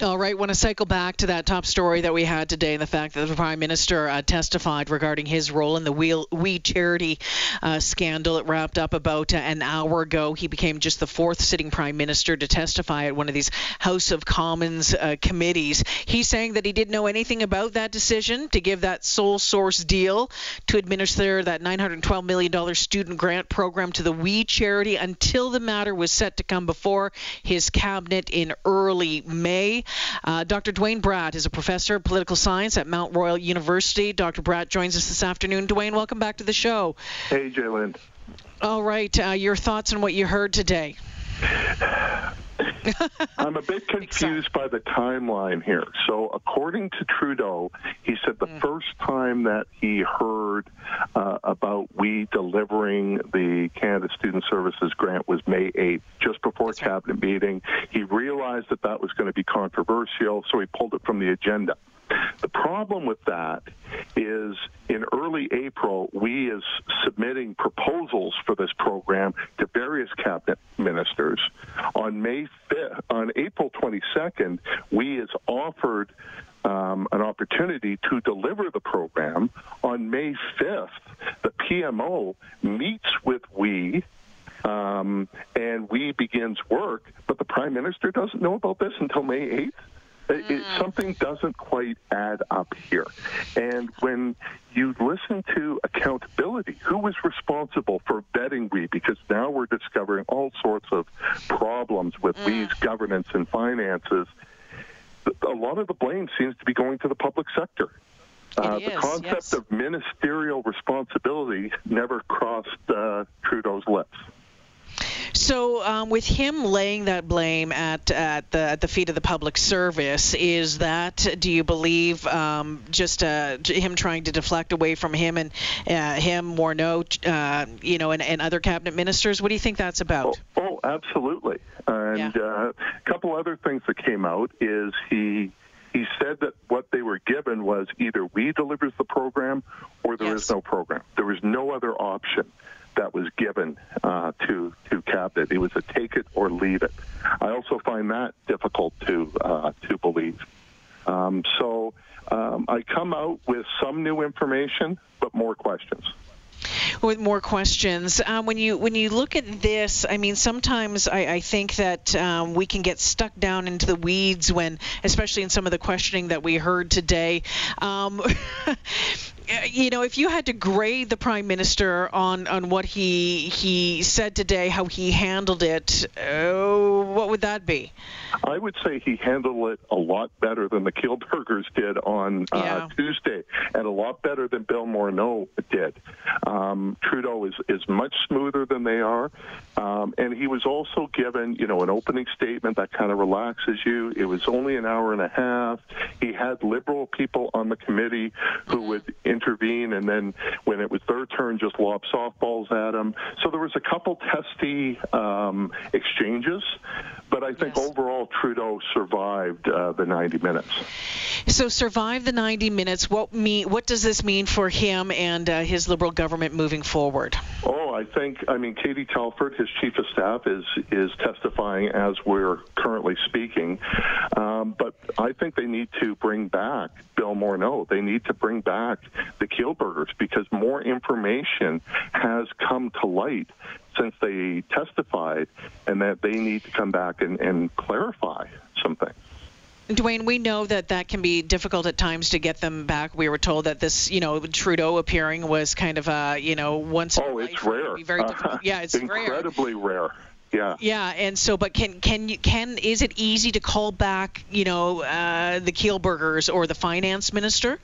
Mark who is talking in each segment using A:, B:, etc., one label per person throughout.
A: All right, want to cycle back to that top story that we had today and the fact that the Prime Minister uh, testified regarding his role in the We, Charity uh, scandal. It wrapped up about uh, an hour ago. He became just the fourth sitting Prime Minister to testify at one of these House of Commons uh, committees. He's saying that he didn't know anything about that decision to give that sole source deal to administer that $912 million student grant program to the We Charity until the matter was set to come before his cabinet in early May. Uh, Dr. Duane Bratt is a professor of political science at Mount Royal University. Dr. Bratt joins us this afternoon. Duane, welcome back to the show.
B: Hey, J'lyn.
A: All right, uh, your thoughts on what you heard today?
B: I'm a bit confused by the timeline here. So, according to Trudeau, he said the mm. first time that he heard uh, about we delivering the Canada Student Services grant was May 8th, just before That's cabinet right. meeting. He realized that that was going to be controversial, so he pulled it from the agenda. The problem with that is in early April, we is submitting proposals for this program to various cabinet ministers. On May 5th, on April 22nd, we is offered um, an opportunity to deliver the program. On May 5th, the PMO meets with we um, and we begins work, but the prime minister doesn't know about this until May 8th. It, mm. something doesn't quite add up here. And when you listen to accountability, who was responsible for vetting we? Because now we're discovering all sorts of problems with mm. we's governance and finances. A lot of the blame seems to be going to the public sector. Uh, the concept
A: yes.
B: of ministerial responsibility never crossed uh, Trudeau's lips.
A: So, um, with him laying that blame at at the at the feet of the public service, is that do you believe um, just uh, him trying to deflect away from him and uh, him Morneau, uh, you know, and, and other cabinet ministers? What do you think that's about?
B: Oh, oh absolutely. And yeah. Uh, a couple other things that came out is he he said that what they were given was either we delivers the program or there yes. is no program. There was no other option that was given uh, to cabinet. It was a take it or leave it. I also find that difficult to uh, to believe. Um, so um, I come out with some new information, but more questions
A: with more questions. Um, when you when you look at this, I mean, sometimes I, I think that um, we can get stuck down into the weeds when, especially in some of the questioning that we heard today. Um, you know, if you had to grade the prime minister on on what he he said today, how he handled it, uh, what would that be?
B: I would say he handled it a lot better than the Kielburgers did on uh, yeah. Tuesday, and a lot better than Bill Morneau did. Um, Trudeau is is much smoother than they are, um, and he was also given, you know, an opening statement that kind of relaxes you. It was only an hour and a half. He had liberal people on the committee who would intervene, and then when it was their turn, just lob softballs at him. So there was a couple testy um, exchanges, but I think yes. overall Trudeau survived uh, the 90 minutes.
A: So survived the 90 minutes. What mean? What does this mean for him and uh, his Liberal government moving forward?
B: Oh, I think I mean Katie Telford, his chief of staff, is is testifying as we're currently speaking. Um, but I think they need to bring back Bill Morneau. They need to bring back the Kielburgers because more information has come to light since they testified, and that they need to come back and, and clarify something.
A: Duane, we know that that can be difficult at times to get them back. We were told that this, you know, Trudeau appearing was kind of a, you know, once.
B: Oh, it's rare.
A: very uh, yeah, it's
B: incredibly rare. rare. Yeah.
A: Yeah, and so, but can can you can is it easy to call back, you know, uh, the Kielburgers or the finance minister?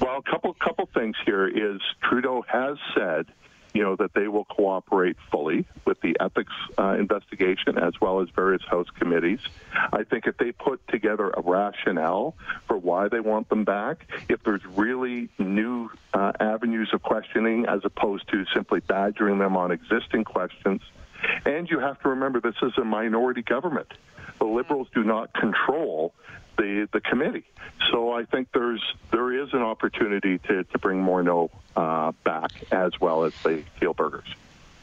B: Well, a couple couple things here is Trudeau has said you know, that they will cooperate fully with the ethics uh, investigation as well as various House committees. I think if they put together a rationale for why they want them back, if there's really new uh, avenues of questioning as opposed to simply badgering them on existing questions, and you have to remember this is a minority government. The Liberals do not control the the committee. So I think there's there is an opportunity to to bring Morneau uh, back as well as the Kielburgers.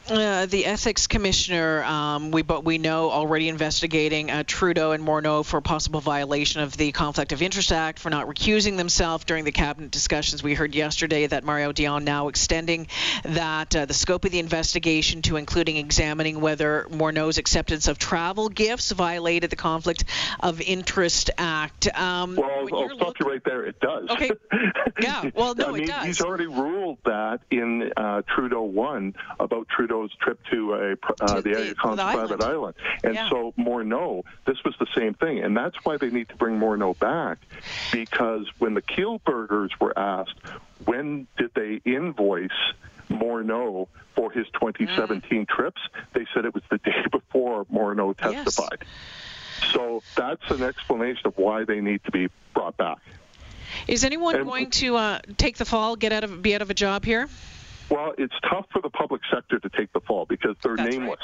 A: Uh, the ethics commissioner, um, we but we know already investigating uh, Trudeau and Morneau for possible violation of the Conflict of Interest Act for not recusing themselves during the cabinet discussions. We heard yesterday that Mario Dion now extending that uh, the scope of the investigation to including examining whether Morneau's acceptance of travel gifts violated the Conflict of Interest Act.
B: Um, well, I'll, I'll stop you right there. It does.
A: Okay. Yeah. Well, no,
B: I mean,
A: it does.
B: He's already ruled that in uh, Trudeau one about Trudeau Trudeau's trip to a uh, the, the private island. island. And yeah. so Morneau, this was the same thing, and that's why they need to bring Morneau back, because when the Kielburgers were asked when did they invoice Morneau for his 2017 mm. trips, they said it was the day before Morneau testified. Yes. So that's an explanation of why they need to be brought back.
A: Is anyone and, going to uh, take the fall, get out of, be out of a job here?
B: Well, it's tough for the public sector to take the fall because they're That's nameless,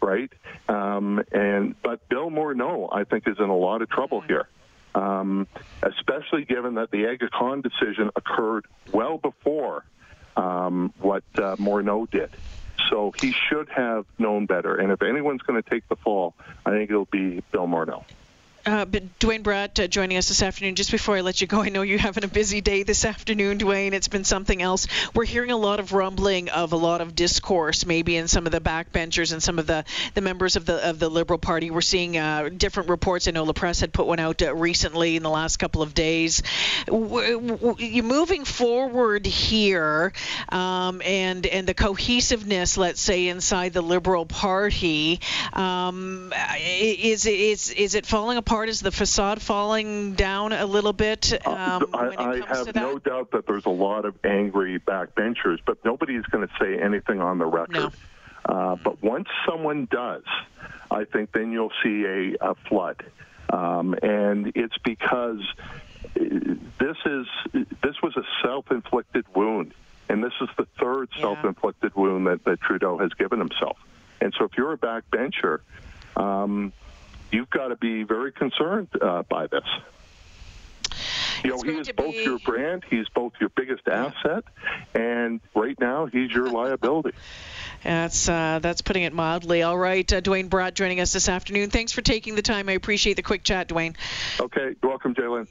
B: right? right? Um, and but Bill Morneau, I think, is in a lot of trouble mm-hmm. here, um, especially given that the Aga Khan decision occurred well before um, what uh, Morneau did. So he should have known better. And if anyone's going to take the fall, I think it'll be Bill Morneau.
A: Uh, Duane Bratt uh, joining us this afternoon. Just before I let you go, I know you're having a busy day this afternoon, Duane. It's been something else. We're hearing a lot of rumbling of a lot of discourse, maybe in some of the backbenchers and some of the, the members of the of the Liberal Party. We're seeing uh, different reports. I know La Presse had put one out uh, recently in the last couple of days. You moving forward here, um, and and the cohesiveness, let's say, inside the Liberal Party, um, is is is it falling apart? Part? Is the facade falling down a little bit? Uh, um,
B: I, I have no doubt that there's a lot of angry backbenchers, but nobody is going to say anything on the record. No. Uh, but once someone does, I think then you'll see a, a flood. Um, and it's because uh, this is this was a self-inflicted wound, and this is the third yeah. self-inflicted wound that, that Trudeau has given himself. And so, if you're a backbencher, um, you've got to be very concerned uh, by this. You know, he is both be... your brand, he's both your biggest asset, and right now he's your liability.
A: That's uh, that's putting it mildly. All right, uh, Duane Bratt joining us this afternoon. Thanks for taking the time. I appreciate the quick chat, Duane.
B: Okay, welcome, J'lyn.